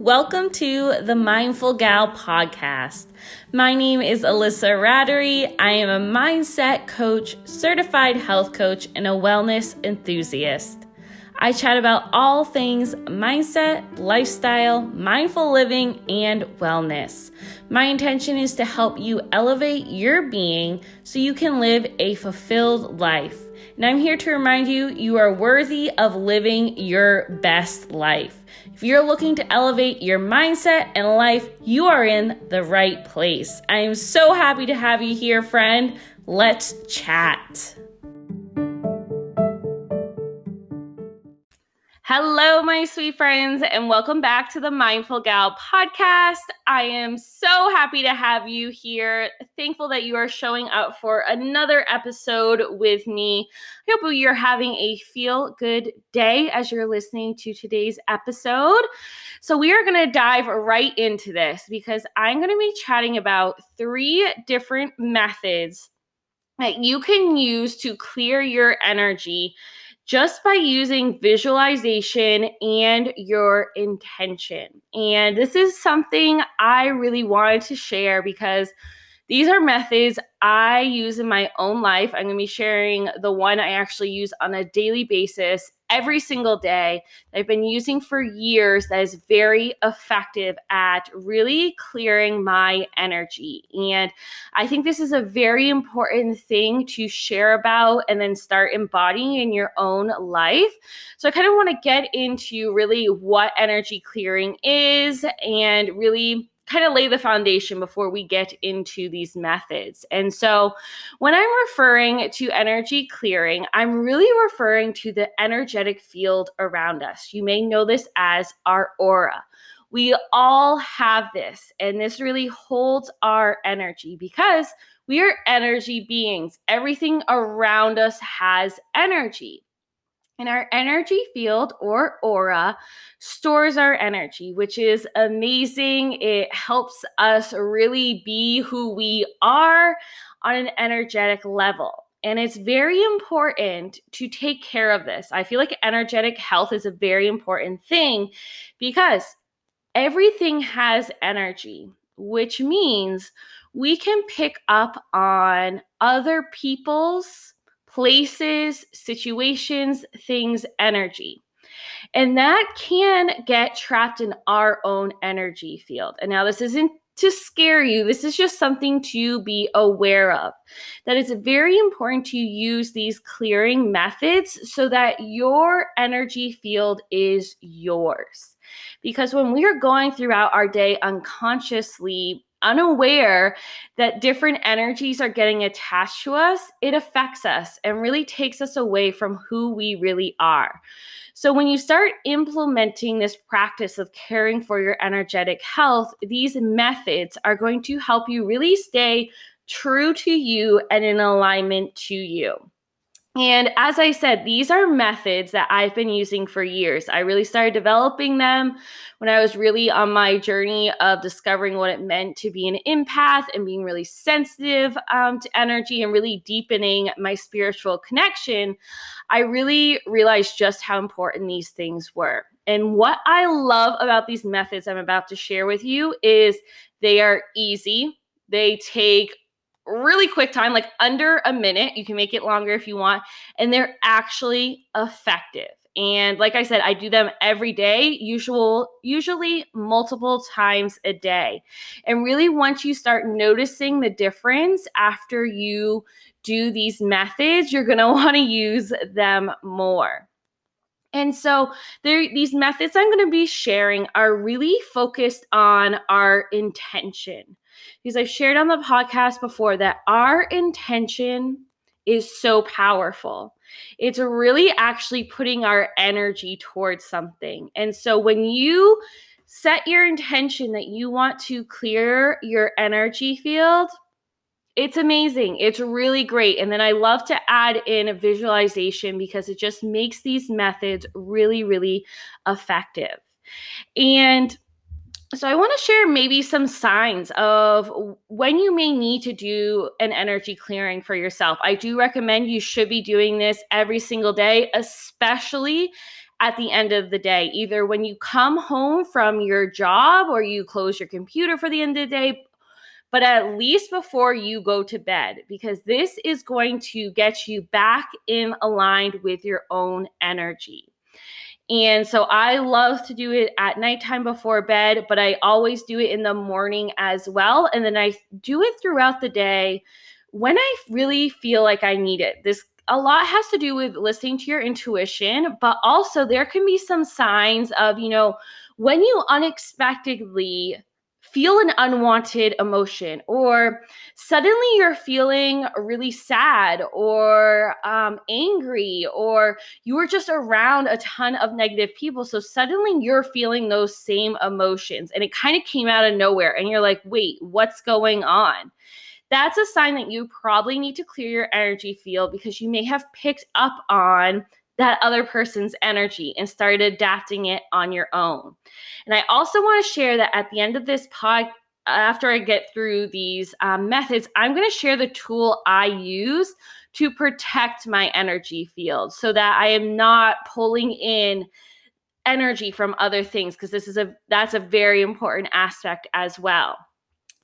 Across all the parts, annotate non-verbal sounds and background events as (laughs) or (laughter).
Welcome to the Mindful Gal podcast. My name is Alyssa Rattery. I am a mindset coach, certified health coach, and a wellness enthusiast. I chat about all things mindset, lifestyle, mindful living, and wellness. My intention is to help you elevate your being so you can live a fulfilled life. And I'm here to remind you you are worthy of living your best life. If you're looking to elevate your mindset and life, you are in the right place. I am so happy to have you here, friend. Let's chat. Hello, my sweet friends, and welcome back to the Mindful Gal podcast. I am so happy to have you here. Thankful that you are showing up for another episode with me. I hope you're having a feel good day as you're listening to today's episode. So, we are going to dive right into this because I'm going to be chatting about three different methods that you can use to clear your energy just by using visualization and your intention. And this is something I really wanted to share because these are methods I use in my own life. I'm going to be sharing the one I actually use on a daily basis every single day that I've been using for years that is very effective at really clearing my energy. And I think this is a very important thing to share about and then start embodying in your own life. So I kind of want to get into really what energy clearing is and really kind of lay the foundation before we get into these methods. And so, when I'm referring to energy clearing, I'm really referring to the energetic field around us. You may know this as our aura. We all have this, and this really holds our energy because we are energy beings. Everything around us has energy. And our energy field or aura stores our energy, which is amazing. It helps us really be who we are on an energetic level. And it's very important to take care of this. I feel like energetic health is a very important thing because everything has energy, which means we can pick up on other people's places, situations, things, energy. And that can get trapped in our own energy field. And now, this isn't to scare you, this is just something to be aware of. That it's very important to use these clearing methods so that your energy field is yours. Because when we are going throughout our day unconsciously, unaware that different energies are getting attached to us, it affects us and really takes us away from who we really are. So, when you start implementing this practice of caring for your energetic health, these methods are going to help you really stay true to you and in alignment to you. And as I said, these are methods that I've been using for years. I really started developing them when I was really on my journey of discovering what it meant to be an empath and being really sensitive um, to energy and really deepening my spiritual connection. I really realized just how important these things were. And what I love about these methods I'm about to share with you is they are easy. They take really quick time, like under a minute. You can make it longer if you want, and they're actually effective. And like I said, I do them every day, usual usually multiple times a day. And really once you start noticing the difference after you do these methods, you're going (laughs) to want to use them more. And so these methods I'm going to be sharing are really focused on our intention because I've shared on the podcast before that our intention is so powerful. It's really actually putting our energy towards something. And so when you set your intention that you want to clear your energy field, it's amazing. It's really great. And then I love to add in a visualization because it just makes these methods really, really effective. And so I want to share maybe some signs of when you may need to do an energy clearing for yourself. I do recommend you should be doing this every single day, especially at the end of the day, either when you come home from your job or you close your computer for the end of the day, but at least before you go to bed, because this is going to get you back in aligned with your own energy. And so I love to do it at nighttime before bed, but I always do it in the morning as well. And then I do it throughout the day when I really feel like I need it. This a lot has to do with listening to your intuition, but also there can be some signs of, you know, when you unexpectedly feel an unwanted emotion or suddenly you're feeling really sad or um, angry or you were just around a ton of negative people. So suddenly you're feeling those same emotions and it kind of came out of nowhere and you're like wait what's going on? That's a sign that you probably need to clear your energy field because you may have picked up on that other person's energy and started adapting it on your own. And I also want to share that at the end of this pod, after I get through these um, methods, I'm going to share the tool I use to protect my energy field so that I am not pulling in energy from other things because this is a that's a very important aspect as well.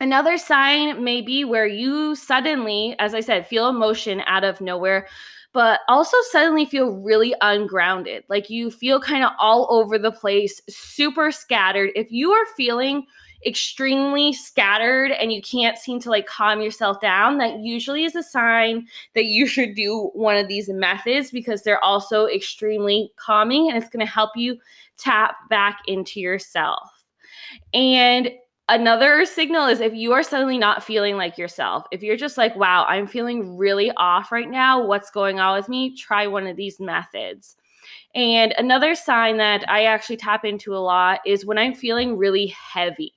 Another sign may be where you suddenly, as I said, feel emotion out of nowhere but also suddenly feel really ungrounded. Like you feel kind of all over the place, super scattered. If you are feeling extremely scattered and you can't seem to like calm yourself down, that usually is a sign that you should do one of these methods because they're also extremely calming and it's going to help you tap back into yourself. And Another signal is if you are suddenly not feeling like yourself, if you're just like, wow, I'm feeling really off right now, what's going on with me? Try one of these methods. And another sign that I actually tap into a lot is when I'm feeling really heavy.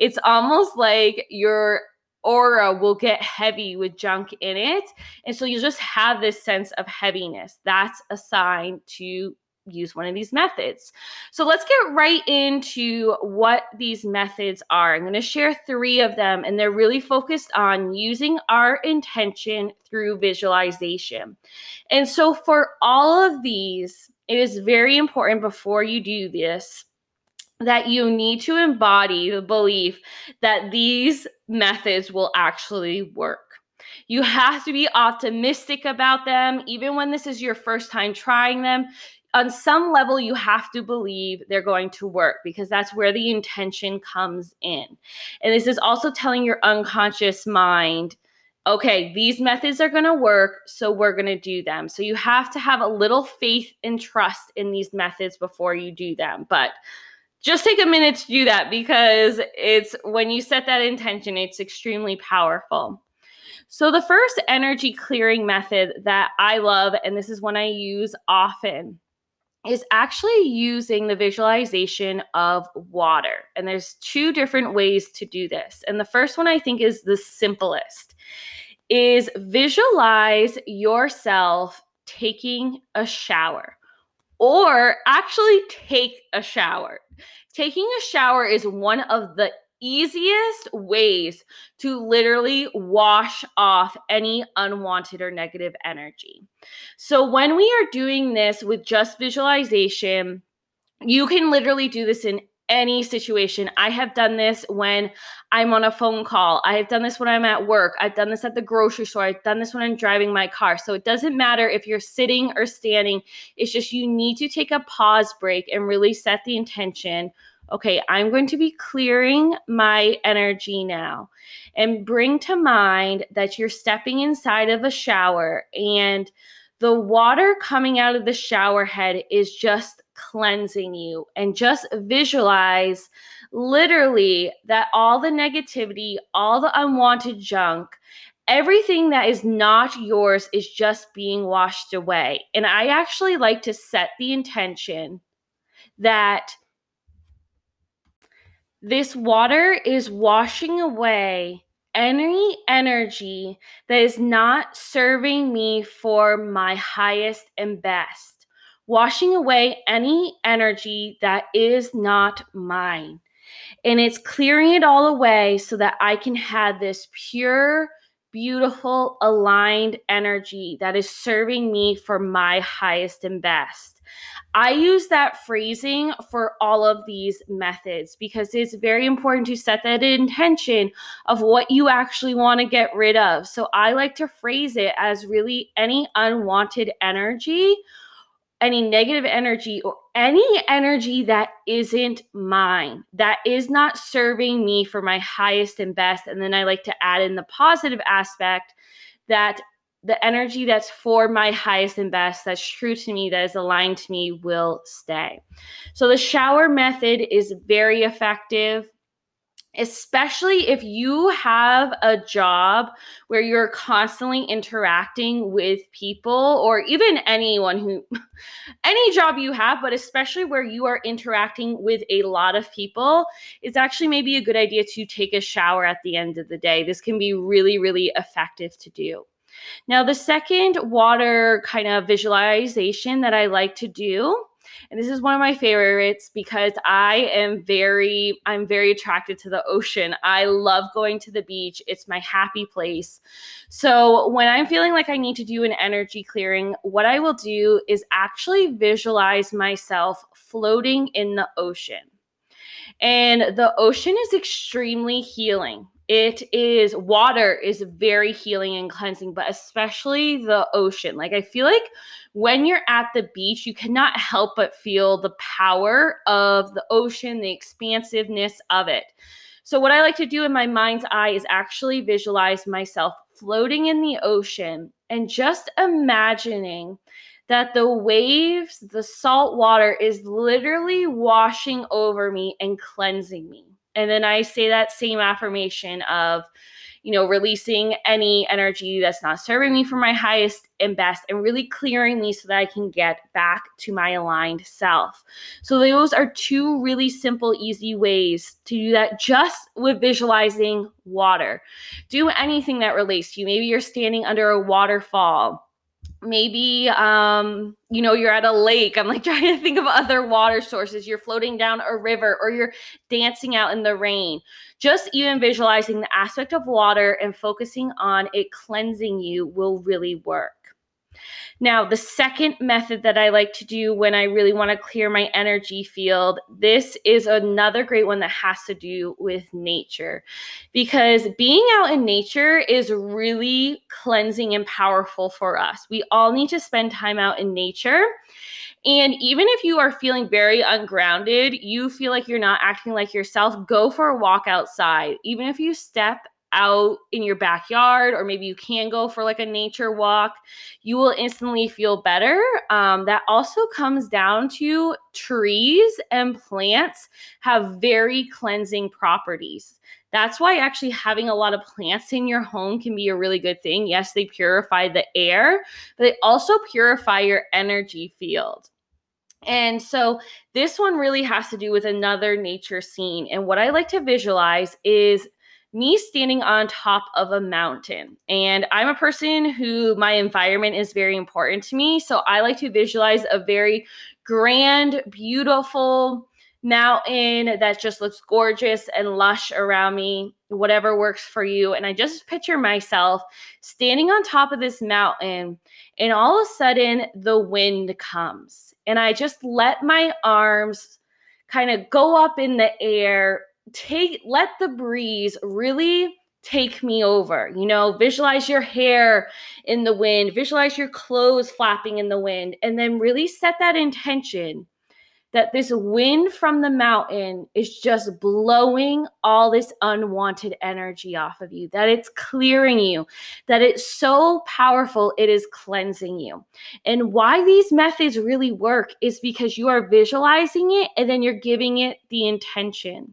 It's almost like your aura will get heavy with junk in it. And so you just have this sense of heaviness. That's a sign to use one of these methods. So let's get right into what these methods are. I'm going to share three of them, and they're really focused on using our intention through visualization. And so for all of these, it is very important before you do this that you need to embody the belief that these methods will actually work. You have to be optimistic about them, even when this is your first time trying them on some level you have to believe they're going to work because that's where the intention comes in. And this is also telling your unconscious mind okay these methods are going to work so we're going to do them. So you have to have a little faith and trust in these methods before you do them. But just take a minute to do that because it's when you set that intention it's extremely powerful. So the first energy clearing method that i love and this is one i use often is actually using the visualization of water. And there's two different ways to do this. And the first one I think is the simplest is visualize yourself taking a shower or actually take a shower. Taking a shower is one of the easiest ways to literally wash off any unwanted or negative energy. So, when we are doing this with just visualization, you can literally do this in any situation. I have done this when I'm on a phone call. I have done this when I'm at work. I've done this at the grocery store. I've done this when I'm driving my car. So it doesn't matter if you're sitting or standing. It's just you need to take a pause break and really set the intention okay, I'm going to be clearing my energy now. And bring to mind that you're stepping inside of a shower and the water coming out of the shower head is just cleansing you. And just visualize literally that all the negativity, all the unwanted junk, everything that is not yours is just being washed away. And I actually like to set the intention that this water is washing away any energy that is not serving me for my highest and best, washing away any energy that is not mine. And it's clearing it all away so that I can have this pure, beautiful, aligned energy that is serving me for my highest and best. I use that phrasing for all of these methods because it's very important to set that intention of what you actually want to get rid of. So I like to phrase it as really any unwanted energy any negative energy or any energy that isn't mine, that is not serving me for my highest and best. And then I like to add in the positive aspect that the energy that's for my highest and best, that's true to me, that is aligned to me, will stay. So the shower method is very effective especially if you have a job where you're constantly interacting with people or even anyone who (laughs) any job you have but especially where you are interacting with a lot of people it's actually maybe a good idea to take a shower at the end of the day. This can be really really effective to do. Now the second water kind of visualization that i like to do and this is one of my favorites because I am very I'm very attracted to the ocean. I love going to the beach. It's my happy place. So when I'm feeling like I need to do an energy clearing, what I will do is actually visualize myself floating in the ocean. And the ocean is extremely healing. It is water is very healing and cleansing, but especially the ocean. Like I feel like when you're at the beach, you cannot help but feel the power of the ocean, the expansiveness of it. So, what I like to do in my mind's eye is actually visualize myself floating in the ocean and just imagining that the waves, the salt water is literally washing over me and cleansing me. And then I say that same affirmation of, you know, releasing any energy that's not serving me for my highest and best and really clearing me so that I can get back to my aligned self. So, those are two really simple, easy ways to do that just with visualizing water. Do anything that relates to you. Maybe you're standing under a waterfall maybe um you know you're at a lake. I'm like (laughs) trying to think of other water sources. You're floating down a river or you're dancing out in the rain. Just even visualizing the aspect of water and focusing on it cleansing you will really work now, the second method that I like to do when I really want to clear my energy field, this is another great one that has to do with nature. Because being out in nature is really cleansing and powerful for us. We all need to spend time out in nature. And even if you are feeling very ungrounded, you feel like you're not acting like yourself, go for a walk outside. Even if you step out in your backyard or maybe you can go for like a nature walk you will instantly feel better. Um, that also comes down to trees and plants have very cleansing properties. That's why actually having a lot of plants in your home can be a really good thing. Yes they purify the air but they also purify your energy field. And so this one really has to do with another nature scene. And what I like to visualize is me standing on top of a mountain. And I'm a person who my environment is very important to me. So I like to visualize a very grand, beautiful mountain that just looks gorgeous and lush around me, whatever works for you. And I just picture myself standing on top of this mountain, and all of a sudden the wind comes. And I just let my arms kind of go up in the air take let the breeze really take me over. You know, visualize your hair in the wind, visualize your clothes flapping in the wind, and then really set that intention that this wind from the mountain is just blowing all this unwanted energy off of you, that it's clearing you, that it's so powerful, it is cleansing you. And why these methods really work is because you are visualizing it and then you're giving it the intention.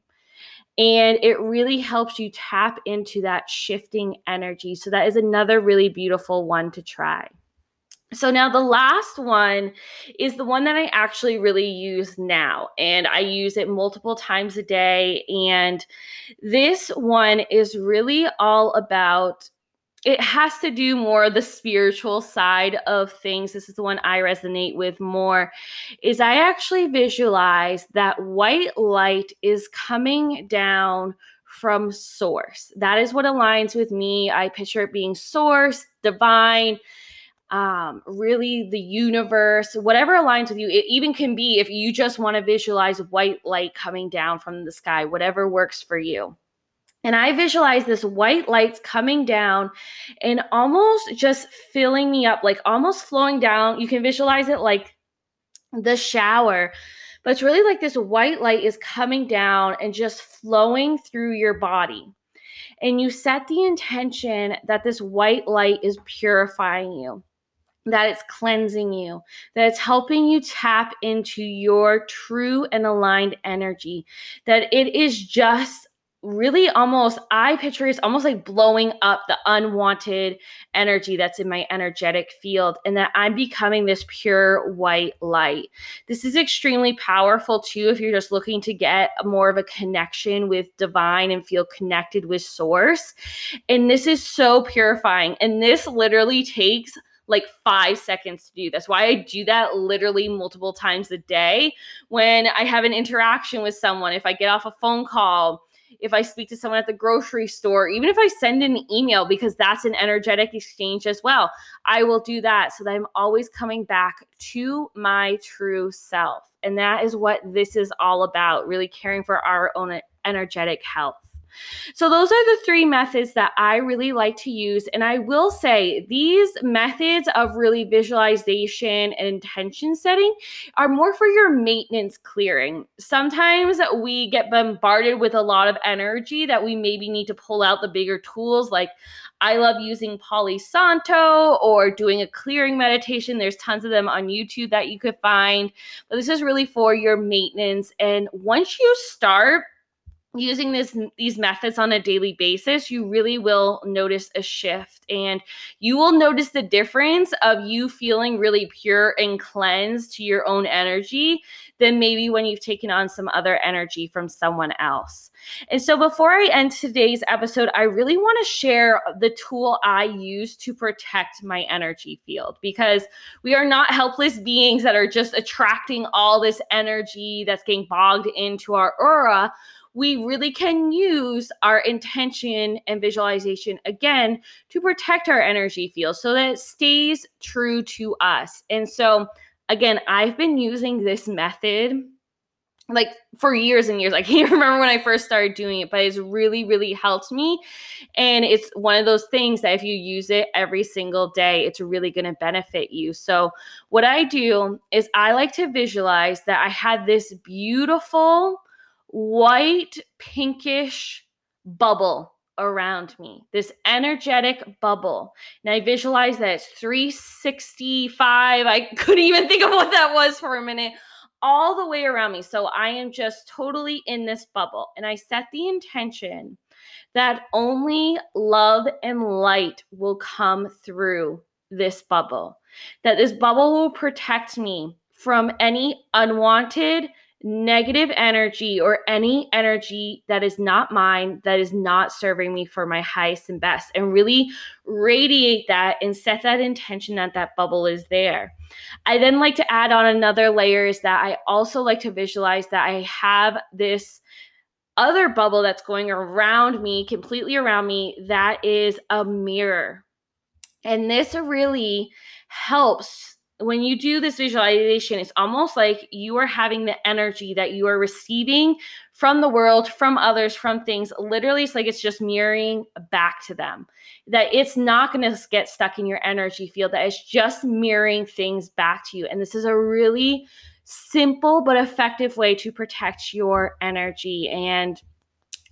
And it really helps you tap into that shifting energy. So, that is another really beautiful one to try. So, now the last one is the one that I actually really use now, and I use it multiple times a day. And this one is really all about it has to do more the spiritual side of things this is the one i resonate with more is i actually visualize that white light is coming down from source. That is what aligns with me. I picture it being source, divine, um, really the universe, whatever aligns with you. It even can be if you just want to visualize white light coming down from the sky, whatever works for you. And I visualize this white lights coming down and almost just filling me up, like almost flowing down. You can visualize it like the shower, but it's really like this white light is coming down and just flowing through your body. And you set the intention that this white light is purifying you that it's cleansing you, that it's helping you tap into your true and aligned energy, that it is just really almost i picture it's almost like blowing up the unwanted energy that's in my energetic field and that i'm becoming this pure white light this is extremely powerful too if you're just looking to get more of a connection with divine and feel connected with source and this is so purifying and this literally takes like five seconds to do. That's why I do that literally multiple times a day when I have an interaction with someone. If I get off a phone call, if I speak to someone at the grocery store, even if I send an email, because that's an energetic exchange as well, I will do that so that I'm always coming back to my true self. And that is what this is all about really caring for our own energetic health. So, those are the three methods that I really like to use. And I will say these methods of really visualization and intention setting are more for your maintenance clearing. Sometimes we get bombarded with a lot of energy that we maybe need to pull out the bigger tools like I love using Palo Santo or doing a clearing meditation. There's tons of them on YouTube that you could find. But this is really for your maintenance. And once you start, using this these methods on a daily basis you really will notice a shift and you will notice the difference of you feeling really pure and cleansed to your own energy than maybe when you've taken on some other energy from someone else. And so before i end today's episode i really want to share the tool i use to protect my energy field because we are not helpless beings that are just attracting all this energy that's getting bogged into our aura we really can use our intention and visualization again to protect our energy field so that it stays true to us. And so, again, I've been using this method like for years and years. I can't (laughs) remember when I first started doing it, but it's really, really helped me. And it's one of those things that if you use it every single day, it's really going to benefit you. So, what I do is I like to visualize that I had this beautiful white, pinkish bubble around me, this energetic bubble. And I visualize that it's 365. I (laughs) couldn't even think of what that was for a minute, all the way around me. So I am just totally in this bubble. And I set the intention that only love and light will come through this bubble, that this bubble will protect me from any unwanted negative energy or any energy that is not mine, that is not serving me for my highest and best, and really radiate that and set that intention that that bubble is there. I then like to add on another layer is that I also like to visualize that I have this other bubble that's going around me, completely around me, that is a mirror. And this really helps when you do this visualization, it's almost like you are having the energy that you are receiving from the world, from others, from things. Literally, it's like it's just mirroring back to them. That it's not going to get stuck in your energy field, that it's just mirroring things back to you. And this is a really simple but effective way to protect your energy. And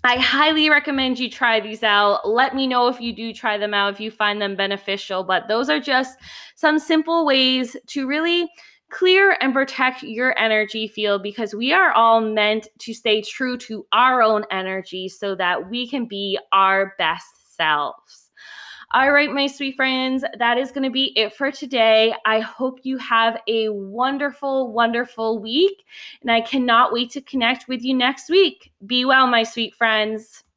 I highly recommend you try these out. Let me know if you do try them out, if you find them beneficial. But those are just some simple ways to really clear and protect your energy field because we are all meant to stay true to our own energy so that we can be our best selves. All right, my sweet friends, that is going to be it for today. I hope you have a wonderful, wonderful week, and I cannot wait to connect with you next week. Be well, my sweet friends.